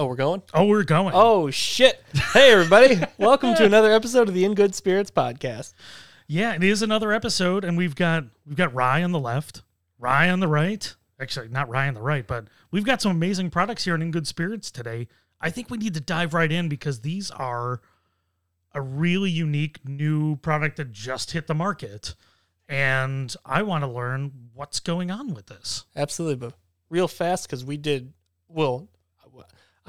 Oh, we're going? Oh, we're going. Oh, shit. Hey, everybody. Welcome to another episode of the In Good Spirits podcast. yeah, it is another episode, and we've got we've got Rye on the left, Rye on the right. Actually, not Rye on the right, but we've got some amazing products here in In Good Spirits today. I think we need to dive right in because these are a really unique new product that just hit the market, and I want to learn what's going on with this. Absolutely. But real fast, because we did, well,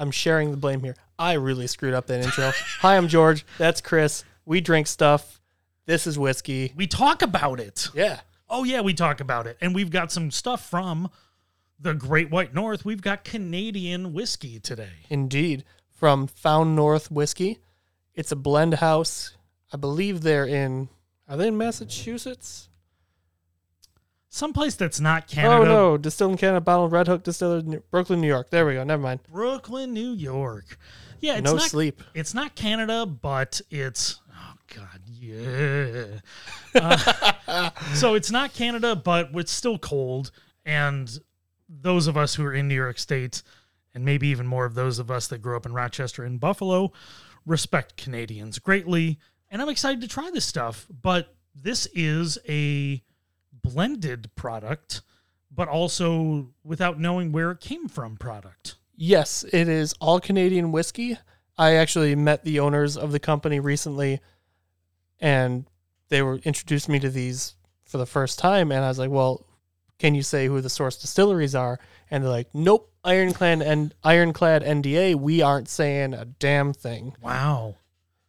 I'm sharing the blame here. I really screwed up that intro. Hi, I'm George. That's Chris. We drink stuff. This is whiskey. We talk about it. Yeah. Oh yeah, we talk about it, and we've got some stuff from the Great White North. We've got Canadian whiskey today. Indeed. From Found North Whiskey. It's a blend house. I believe they're in, are they in Massachusetts? Someplace that's not Canada. Oh, no. Distilled in Canada, bottled Red Hook Distiller, New- Brooklyn, New York. There we go. Never mind. Brooklyn, New York. Yeah, it's no not. sleep. It's not Canada, but it's oh god, yeah. Uh, so it's not Canada, but it's still cold, and those of us who are in New York State, and maybe even more of those of us that grew up in Rochester and Buffalo, respect Canadians greatly, and I'm excited to try this stuff. But this is a blended product, but also without knowing where it came from product. Yes, it is all Canadian whiskey. I actually met the owners of the company recently and they were introduced me to these for the first time and I was like, "Well, can you say who the source distilleries are?" And they're like, "Nope, Ironclad and Ironclad NDA, we aren't saying a damn thing." Wow.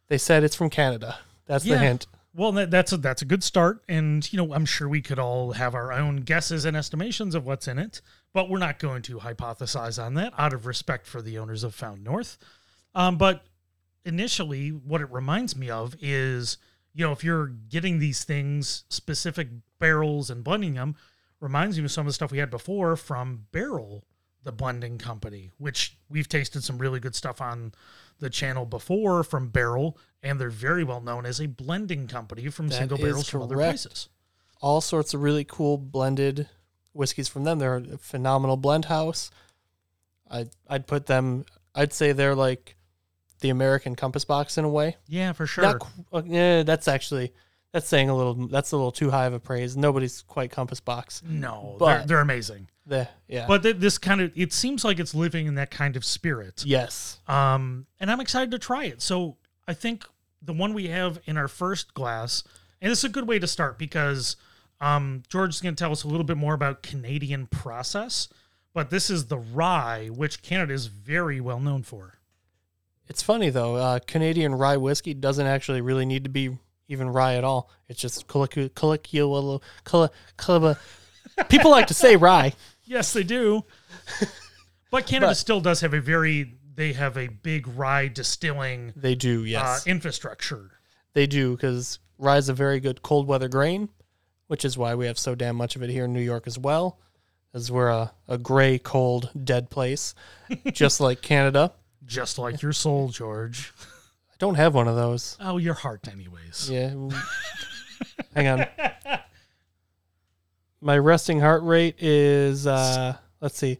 They said it's from Canada. That's the hint. Well, that, that's a, that's a good start, and you know I'm sure we could all have our own guesses and estimations of what's in it, but we're not going to hypothesize on that out of respect for the owners of Found North. Um, but initially, what it reminds me of is you know if you're getting these things specific barrels and blending them, reminds me of some of the stuff we had before from Barrell, the blending company, which we've tasted some really good stuff on the channel before from Barrell, and they're very well known as a blending company from That single barrels from other places. all sorts of really cool blended whiskeys from them. They're a phenomenal blend house. I I'd put them. I'd say they're like the American Compass Box in a way. Yeah, for sure. Not, uh, yeah, that's actually that's saying a little. That's a little too high of a praise. Nobody's quite Compass Box. no, but- they're, they're amazing. The yeah, But th- this kind of it seems like it's living in that kind of spirit. yes, Um, and I'm excited to try it. So I think the one we have in our first glass, and this is a good way to start because um, George is going to tell us a little bit more about Canadian process. But this is the rye, which Canada is very well known for. it's funny though. Uh, Canadian rye whiskey doesn't actually really need to be even rye at all. It's just colloquial. colloquial collo- collo- People like to say rye. Yes, they do. but Canada But- still does have a very they have a big rye distilling They do, uh, yes. infrastructure. They do because rye is a very good cold weather grain, which is why we have so damn much of it here in New York as well, as we're a, a gray, cold, dead place, just like Canada. Just like your soul, George. I don't have one of those. Oh, your heart, anyways. Yeah. Hang on. My resting heart rate is, uh, let's see,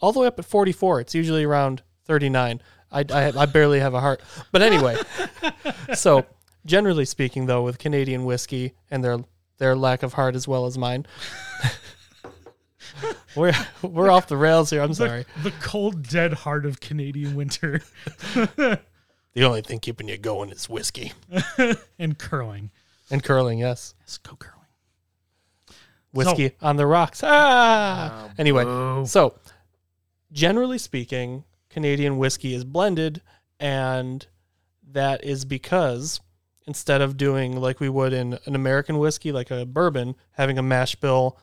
all the way up at 44. It's usually around 39. I, I, I barely have a heart. But anyway, so generally speaking, though, with Canadian whiskey and their their lack of heart as well as mine, we're we're off the rails here. I'm sorry. the cold, dead heart of Canadian winter The only thing keeping you going is whiskey and curling. and curling. Yes, Let's go curling. Whiskey on the rocks. Ah. anyway, boo. so generally speaking, Canadian whiskey is blended, and that is because instead of doing like we would in an American whiskey, like a bourbon, having a mash bill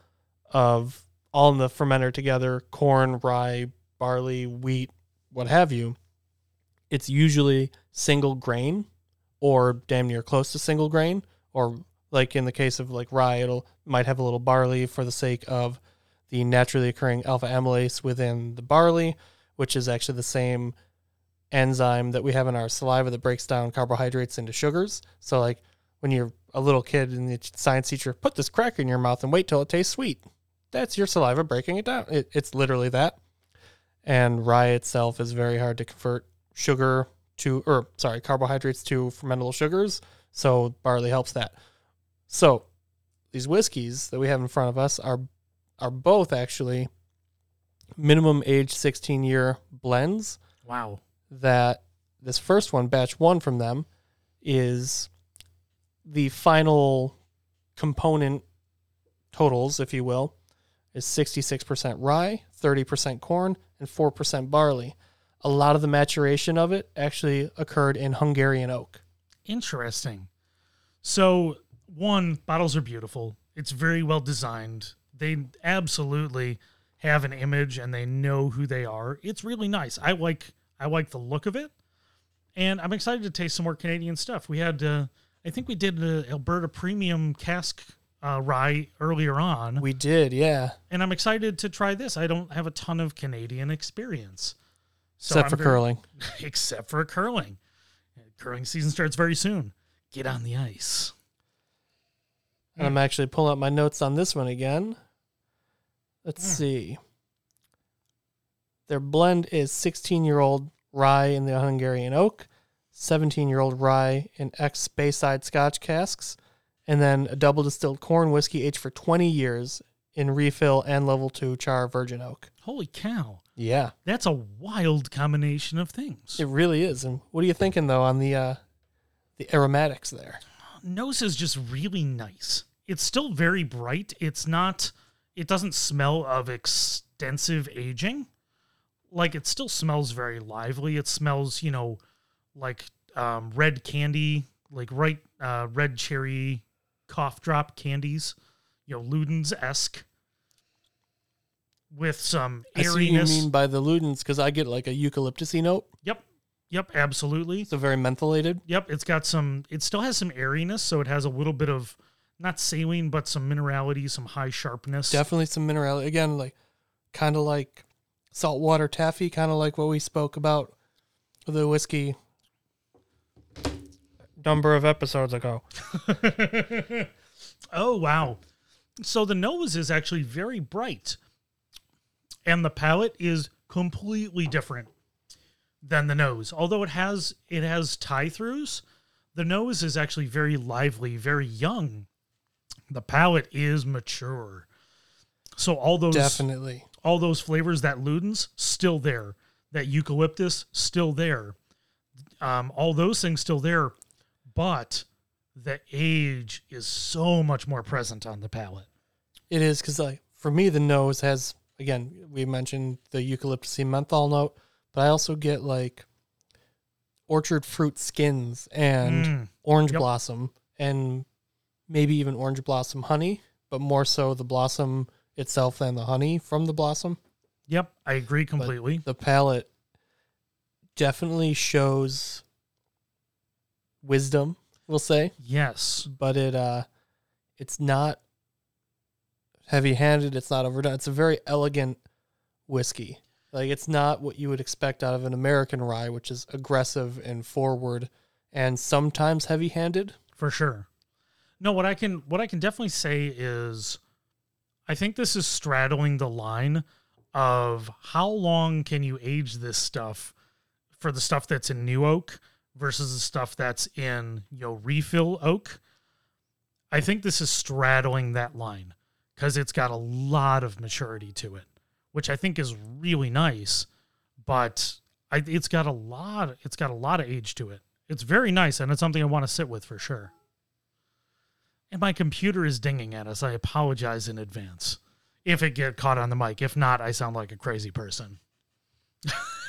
of all in the fermenter together corn, rye, barley, wheat, what have you, it's usually single grain or damn near close to single grain, or like in the case of like rye, it'll might have a little barley for the sake of the naturally occurring alpha amylase within the barley, which is actually the same enzyme that we have in our saliva that breaks down carbohydrates into sugars. So, like when you're a little kid and the science teacher put this cracker in your mouth and wait till it tastes sweet, that's your saliva breaking it down. It, it's literally that. and rye itself is very hard to convert sugar to, or sorry, carbohydrates to fermentable sugars. So barley helps that. So these whiskeys that we have in front of us are are both actually minimum age 16 year blends Wow. that this first one, batch one from them, is the final component totals, if you will, is 66% rye, 30% corn, and 4% barley. A lot of the maturation of it actually occurred in Hungarian oak. Interesting. So, one, bottles are beautiful. It's very well designed. They absolutely have an image and they know who they are. It's really nice. I like I like the look of it. And I'm excited to taste some more Canadian stuff. We had uh, I think we did a Alberta premium cask uh, rye earlier on. We did, yeah. and I'm excited to try this. I don't have a ton of Canadian experience. So Except I'm for very- curling. except for curling. Curling season starts very soon. Get on the ice. And I'm actually pulling up my notes on this one again. Let's Hmm. see. Their blend is 16 year old rye in the Hungarian oak, 17 year old rye in ex Speyside Scotch casks, and then a double distilled corn whiskey aged for 20 years in refill and level two char virgin oak. Holy cow. Yeah, That's a wild combination of things. it really is. And what are you thinking though on the uh, the aromatics there? Nose is just really nice. It's still very bright. It's not, it doesn't smell of extensive aging. Like it still smells very lively. It smells, you know, like um, red candy, like right uh, red cherry cough drop candies, you know, Ludens esque, with some I see what you airiness. mean by the Ludens because I get like a eucalyptusy note. Yep, yep, absolutely. So very mentholated. Yep, it's got some. It still has some airiness, so it has a little bit of not saline, but some minerality, some high sharpness. Definitely some mineral. Again, like kind of like saltwater taffy, kind of like what we spoke about with the whiskey number of episodes ago. oh wow! So the nose is actually very bright, and the palate is completely different than the nose. Although it has it has tie throughs, the nose is actually very lively, very young. The palate is mature. So all those Definitely. all those flavors that Ludens still there, that eucalyptus still there, um, all those things still there, but the age is so much more present on the palate. It is because like for me, the nose has again we mentioned the eucalyptusy menthol note, but I also get like orchard fruit skins and Mm, orange Yep. blossom and maybe even orange blossom honey, but more so the blossom itself than the honey from the blossom. yep, I agree completely. the palate definitely shows wisdom we'll say yes, but it uh it's not heavy handed it's not overdone it's a very elegant whiskey like it's not what you would expect out of an american rye which is aggressive and forward and sometimes heavy handed for sure. No, what I can what I can definitely say is I think this is straddling the line of how long can you age this stuff for the stuff that's in new oak versus the stuff that's in you know refill oak. I think this is straddling that line because it's got a lot of maturity to it, which I think is really nice. But I, it's got a lot. It's got a lot of age to it. It's very nice, and it's something I want to sit with for sure. And my computer is dinging at us. I apologize in advance if it get caught on the mic. If not, I sound like a crazy person.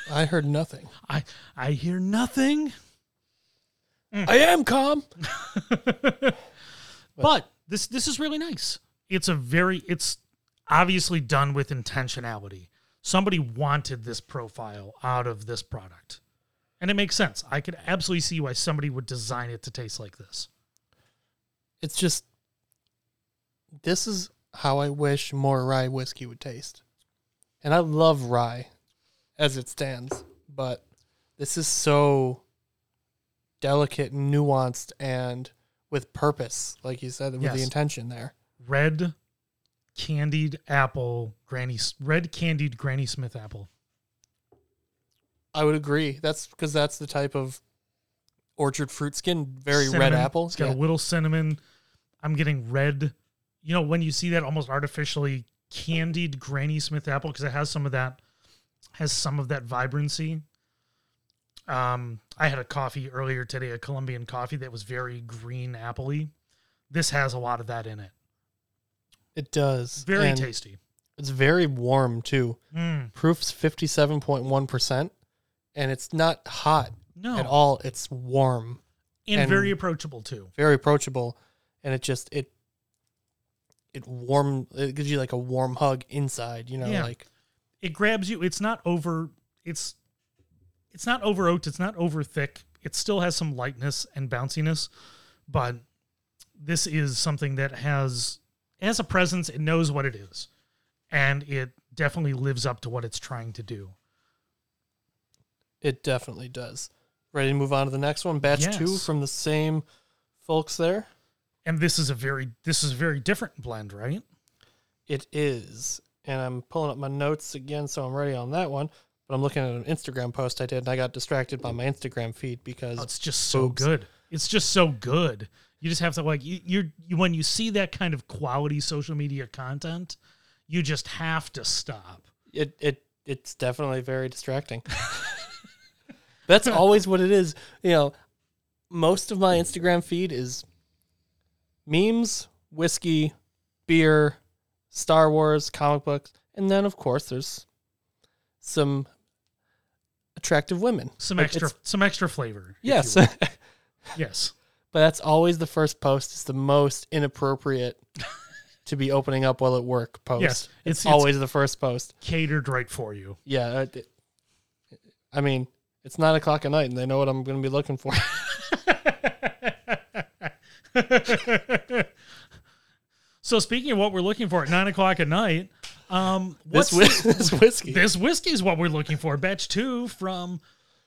i heard nothing I I hear nothing. Mm. i am calm but this this is really nice. It's a very it's obviously done with intentionality. Somebody wanted this profile out of this product. And it makes sense. I could absolutely see why somebody would design it to taste like this. it's just this is how I wish more rye whiskey would taste. And I love rye as it stands, but this is so delicate and nuanced and with purpose, like you said, with the intention there. Red candied apple, Granny red candied Granny Smith apple. I would agree. That's because that's the type of orchard fruit skin, very red Cinnamon. apple. It's got Yeah. a little cinnamon. I'm getting red. You know, when you see that almost artificially candied Granny Smith apple, because it has some of that, has some of that vibrancy. Um, I had a coffee earlier today, a Colombian coffee that was very green appley. This has a lot of that in it. It does. Very And tasty. It's very warm too. Mm, Proof's fifty seven point one percent, and it's not hot no, at all. It's warm, and, and- very approachable too. very approachable, and it just it it warm. It gives you like a warm hug inside. You know, Yeah. like it grabs you. It's not over. It's it's not over oaked. It's not over thick. It still has some lightness and bounciness, but this is something that has it has a presence. It knows what it is, and it definitely lives up to what it's trying to do. it definitely does. Ready to move on to the next one, batch two from the same folks there. And this is a very this is a very different blend, right? It is. And I'm pulling up my notes again, so I'm ready on that one. But I'm looking at an Instagram post I did, and I got distracted by my Instagram feed because Oh, it's just so Boobs. good. It's just so good. You just have to like you, you're you, when you see that kind of quality social media content, you just have to stop. it, it it's definitely very distracting. That's always what it is. You know, most of my Instagram feed is memes, whiskey, beer, Star Wars, comic books, and then of course there's some attractive women. Some Like, extra some extra flavor. Yes. yes. But that's always the first post. It's the most inappropriate to be opening up while at work post. Yes, it's, it's- always the first post. Catered right for you. Yeah. uh, it- I mean, it's nine o'clock at night and they know what I'm going to be looking for. so speaking of what we're looking for at nine o'clock at night, um, this, what's whi- this whiskey. this whiskey is what we're looking for. Batch two from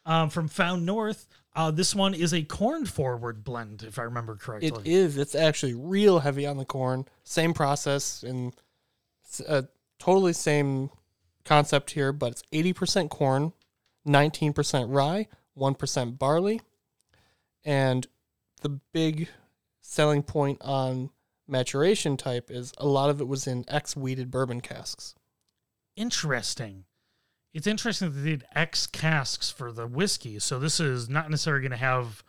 um, from Found North. Uh, this one is a corn forward blend, if I remember correctly. It is. It's actually real heavy on the corn. Same process and a totally same concept here, but it's 80% corn, 19% rye, 1% barley. And the big selling point on maturation type is a lot of it was in ex wheated bourbon casks. interesting. It's interesting that they did X casks for the whiskey. So this is not necessarily going to have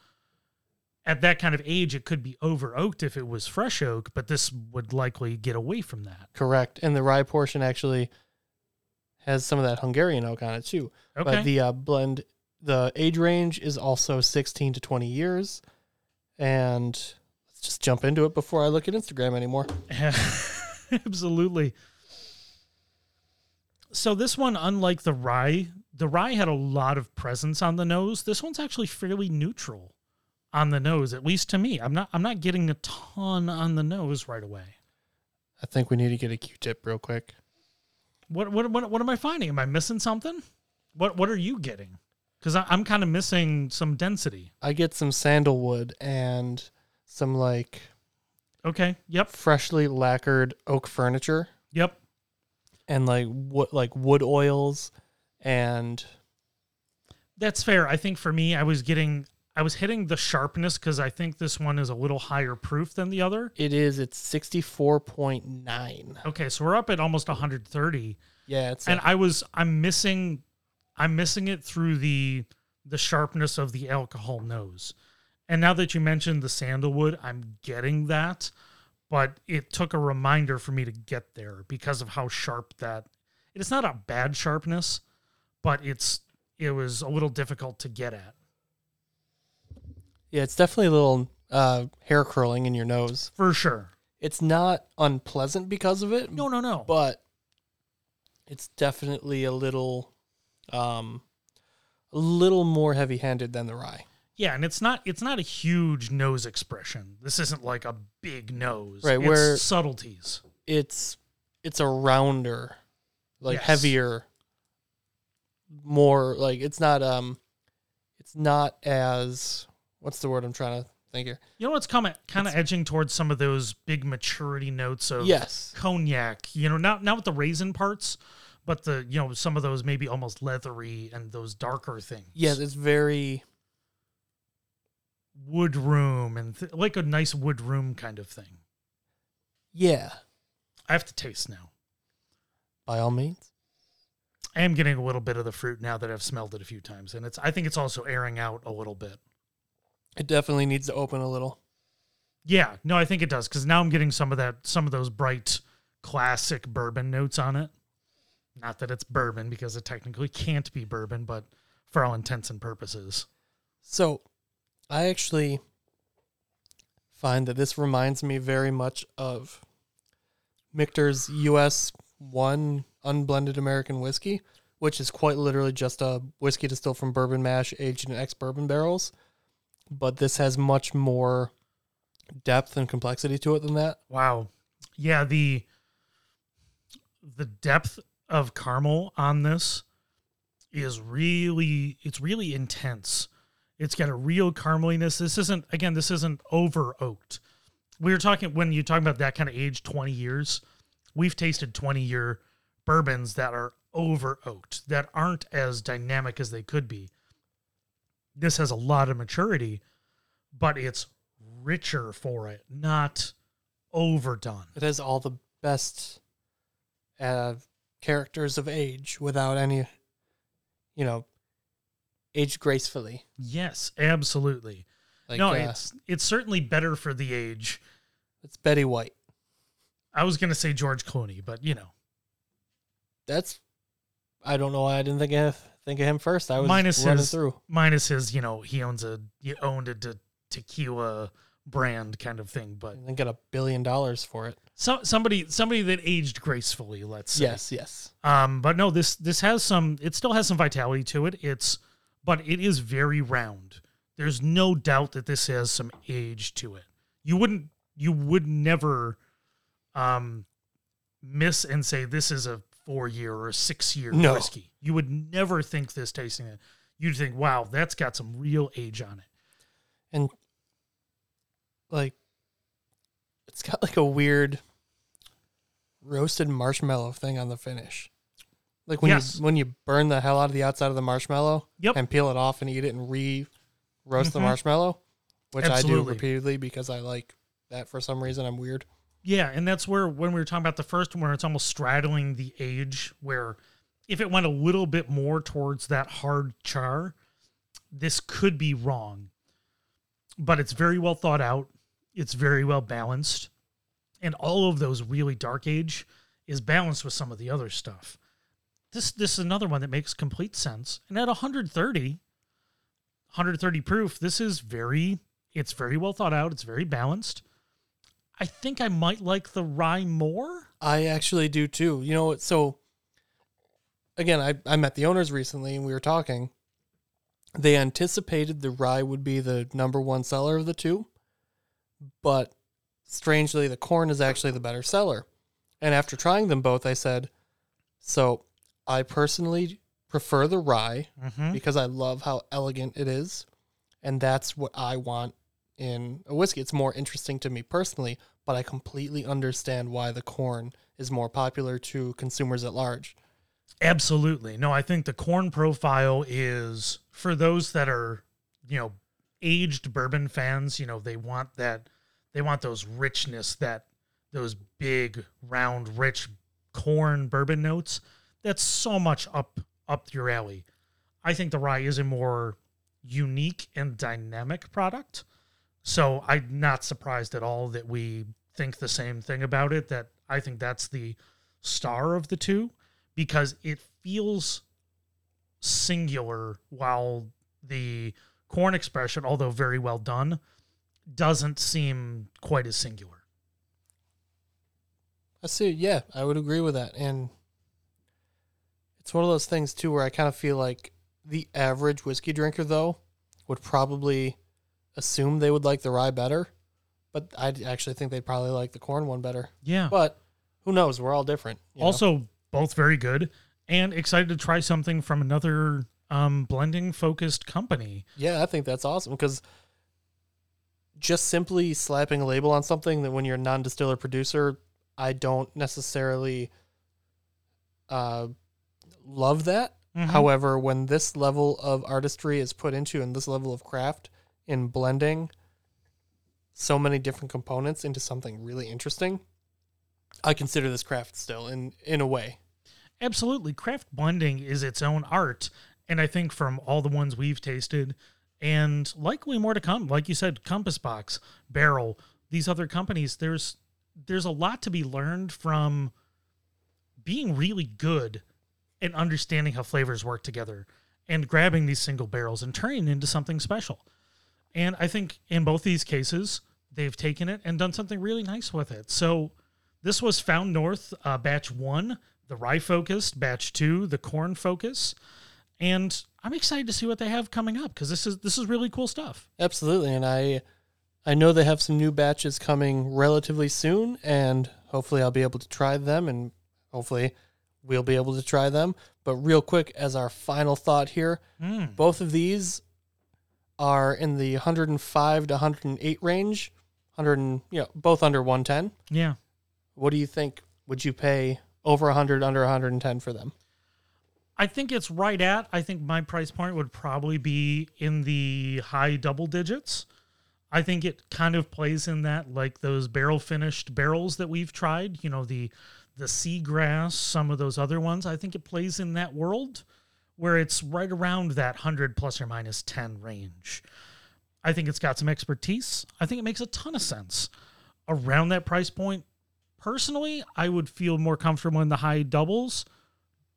at that kind of age. It could be over oaked if it was fresh oak, but this would likely get away from that. Correct. And the rye portion actually has some of that Hungarian oak on it too. Okay. But the uh, blend, the age range is also 16 to 20 years. And let's just jump into it before I look at Instagram anymore. Absolutely. So this one, unlike the rye, the rye had a lot of presence on the nose. This one's actually fairly neutral on the nose, at least to me. I'm not I'm not getting a ton on the nose right away. I think we need to get a Q-tip real quick. What what what, what am I finding? Am I missing something? What what are you getting? Because I'm kind of missing some density. I get some sandalwood and some like Okay. Yep. freshly lacquered oak furniture Yep. And like what like wood oils and That's fair. I think for me, I was getting I was hitting the sharpness because I think this one is a little higher proof than the other. it is it's 64.9. Okay, so we're up at almost 130, Yeah, it's and a- I was I'm missing I'm missing it through the the sharpness of the alcohol nose. And now that you mentioned the sandalwood, I'm getting that, but it took a reminder for me to get there because of how sharp that. It's not a bad sharpness, but it's it was a little difficult to get at. yeah, it's definitely a little uh, hair curling in your nose. For sure. It's not unpleasant because of it. No, no, no. but it's definitely a little um a little more heavy-handed than the rye. Yeah, and it's not it's not a huge nose expression. This isn't like a big nose. Right, It's where- subtleties. It's it's a rounder, like Yes. heavier more like it's not um it's not as what's the word I'm trying to think here? You know what's coming kind of edging towards some of those big maturity notes of Yes. cognac. You know, not not with the raisin parts, but the you know some of those maybe almost leathery and those darker things. Yeah, it's very wood room and th- like a nice wood room kind of thing. yeah. I have to taste now. By all means. I am getting a little bit of the fruit now that I've smelled it a few times, and it's. I think it's also airing out a little bit. It definitely needs to open a little. Yeah, no, I think it does because now I'm getting some of that, some of those bright classic bourbon notes on it. Not that it's bourbon because it technically can't be bourbon, but for all intents and purposes. So, I actually find that this reminds me very much of Michter's US 1 unblended American whiskey, which is quite literally just a whiskey distilled from bourbon mash aged in ex bourbon barrels. But this has much more depth and complexity to it than that. Wow. Yeah, the the depth of caramel on this is really it's really intense. It's got a real carameliness. This isn't again, this isn't over oaked. We were talking when you talk about that kind of age 20 years, we've tasted 20 year bourbons that are over oaked, that aren't as dynamic as they could be. This has a lot of maturity, but it's richer for it, not overdone. It has all the best uh, characters of age without any, you know, aged gracefully. Yes, absolutely. Like, no, uh, it's it's certainly better for the age. it's Betty White. I was gonna say George Clooney, but you know, That's I don't know why I didn't think of think of him first. I was Minus running his- through. minus his, you know, he owns a he owned a te- tequila brand kind of thing, but And get a billion dollars for it. so somebody somebody that aged gracefully, let's say. Yes, yes. Um, but no, this this has some. It still has some vitality to it. It's, but it is very round. There's no doubt that this has some age to it. You wouldn't, you would never, um, miss and say this is a four year or a six year No. whiskey. You would never think this tasting it. You'd think, wow, that's got some real age on it. And like it's got like a weird roasted marshmallow thing on the finish. Like when Yes. you when you burn the hell out of the outside of the marshmallow Yep. and peel it off and eat it and re roast the Mhm. marshmallow, which I do repeatedly because I like that for some reason. I'm weird. Yeah, and that's where when we were talking about the first one, where it's almost straddling the age, where if it went a little bit more towards that hard char, this could be wrong. But it's very well thought out. It's very well balanced, and all of those really dark age is balanced with some of the other stuff. This this is another one that makes complete sense. And at 130, 130 proof, this is very it's very well thought out. It's very balanced. I think I might like the rye more. I actually do too. You know? So again, I, I met the owners recently and we were talking. They anticipated the rye would be the number one seller of the two, but strangely, the corn is actually the better seller. And after trying them both, I said, so I personally prefer the rye Mm-hmm. because I love how elegant it is. And that's what I want in a whiskey. It's more interesting to me personally, but I completely understand why the corn is more popular to consumers at large. Absolutely. No, I think the corn profile is for those that are, you know, aged bourbon fans, you know, they want that they want those richness that those big round rich corn bourbon notes. That's so much up up your alley. I think the rye is a more unique and dynamic product. So I'm not surprised at all that we think the same thing about it that I think that's the star of the two because it feels singular while the corn expression although very well done doesn't seem quite as singular I see. Yeah, I would agree with that. And it's one of those things too where I kind of feel like the average whiskey drinker though would probably assume they would like the rye better, but I actually think they'd probably like the corn one better. yeah But who knows? We're all different. you know? also both very good and excited to try something from another um, blending focused company Yeah, I think that's awesome because just simply slapping a label on something that when you're a non distiller producer, I don't necessarily uh, love that. Mhm. However, when this level of artistry is put into and this level of craft in blending so many different components into something really interesting, I consider this craft still in in a way. Absolutely. Craft blending is its own art. And I think from all the ones we've tasted, and likely more to come, like you said, Compass Box, Barrell, these other companies, there's there's a lot to be learned from being really good and understanding how flavors work together and grabbing these single barrels and turning into something special. And I think in both these cases, they've taken it and done something really nice with it. So this was Found North, uh, batch one, the rye focused, batch two, the corn focus. And I'm excited to see what they have coming up because this is this is really cool stuff. Absolutely, and I I know they have some new batches coming relatively soon, and hopefully I'll be able to try them, and hopefully we'll be able to try them. But real quick, as our final thought here, Mm. both of these are in the 105 to 108 range, 100, and, you know, both under 110. Yeah. What do you think? Would you pay over 100, under 110 for them? I think it's right at. I think my price point would probably be in the high double digits. I think it kind of plays in that like those barrel finished barrels that we've tried, you know, the the seagrass, some of those other ones. I think it plays in that world where it's right around that 100 plus or minus 10 range. I think it's got some expertise. I think it makes a ton of sense. Around that price point, personally, I would feel more comfortable in the high doubles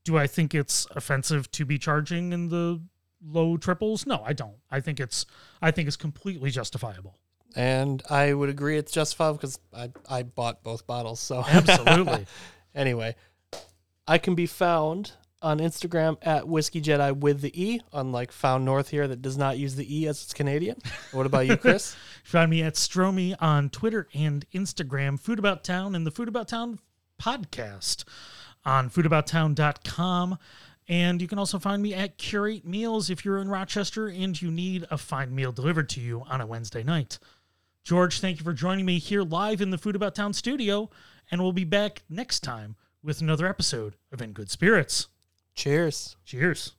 do I think it's offensive to be charging in the low triples? No, I don't. I think it's I think it's completely justifiable. And I would agree it's justified because I, I bought both bottles. So Absolutely. Anyway, I can be found on Instagram at Whiskey Jedi with the E, unlike Found North here that does not use the E as it's Canadian. What about you, Chris? Find me at Stromy on Twitter and Instagram, Food About Town and the Food About Town podcast on foodabouttown.com. And you can also find me at Curate Meals if you're in Rochester and you need a fine meal delivered to you on a Wednesday night. George, thank you for joining me here live in the Food About Town studio, and we'll be back next time with another episode of In Good Spirits. Cheers. Cheers.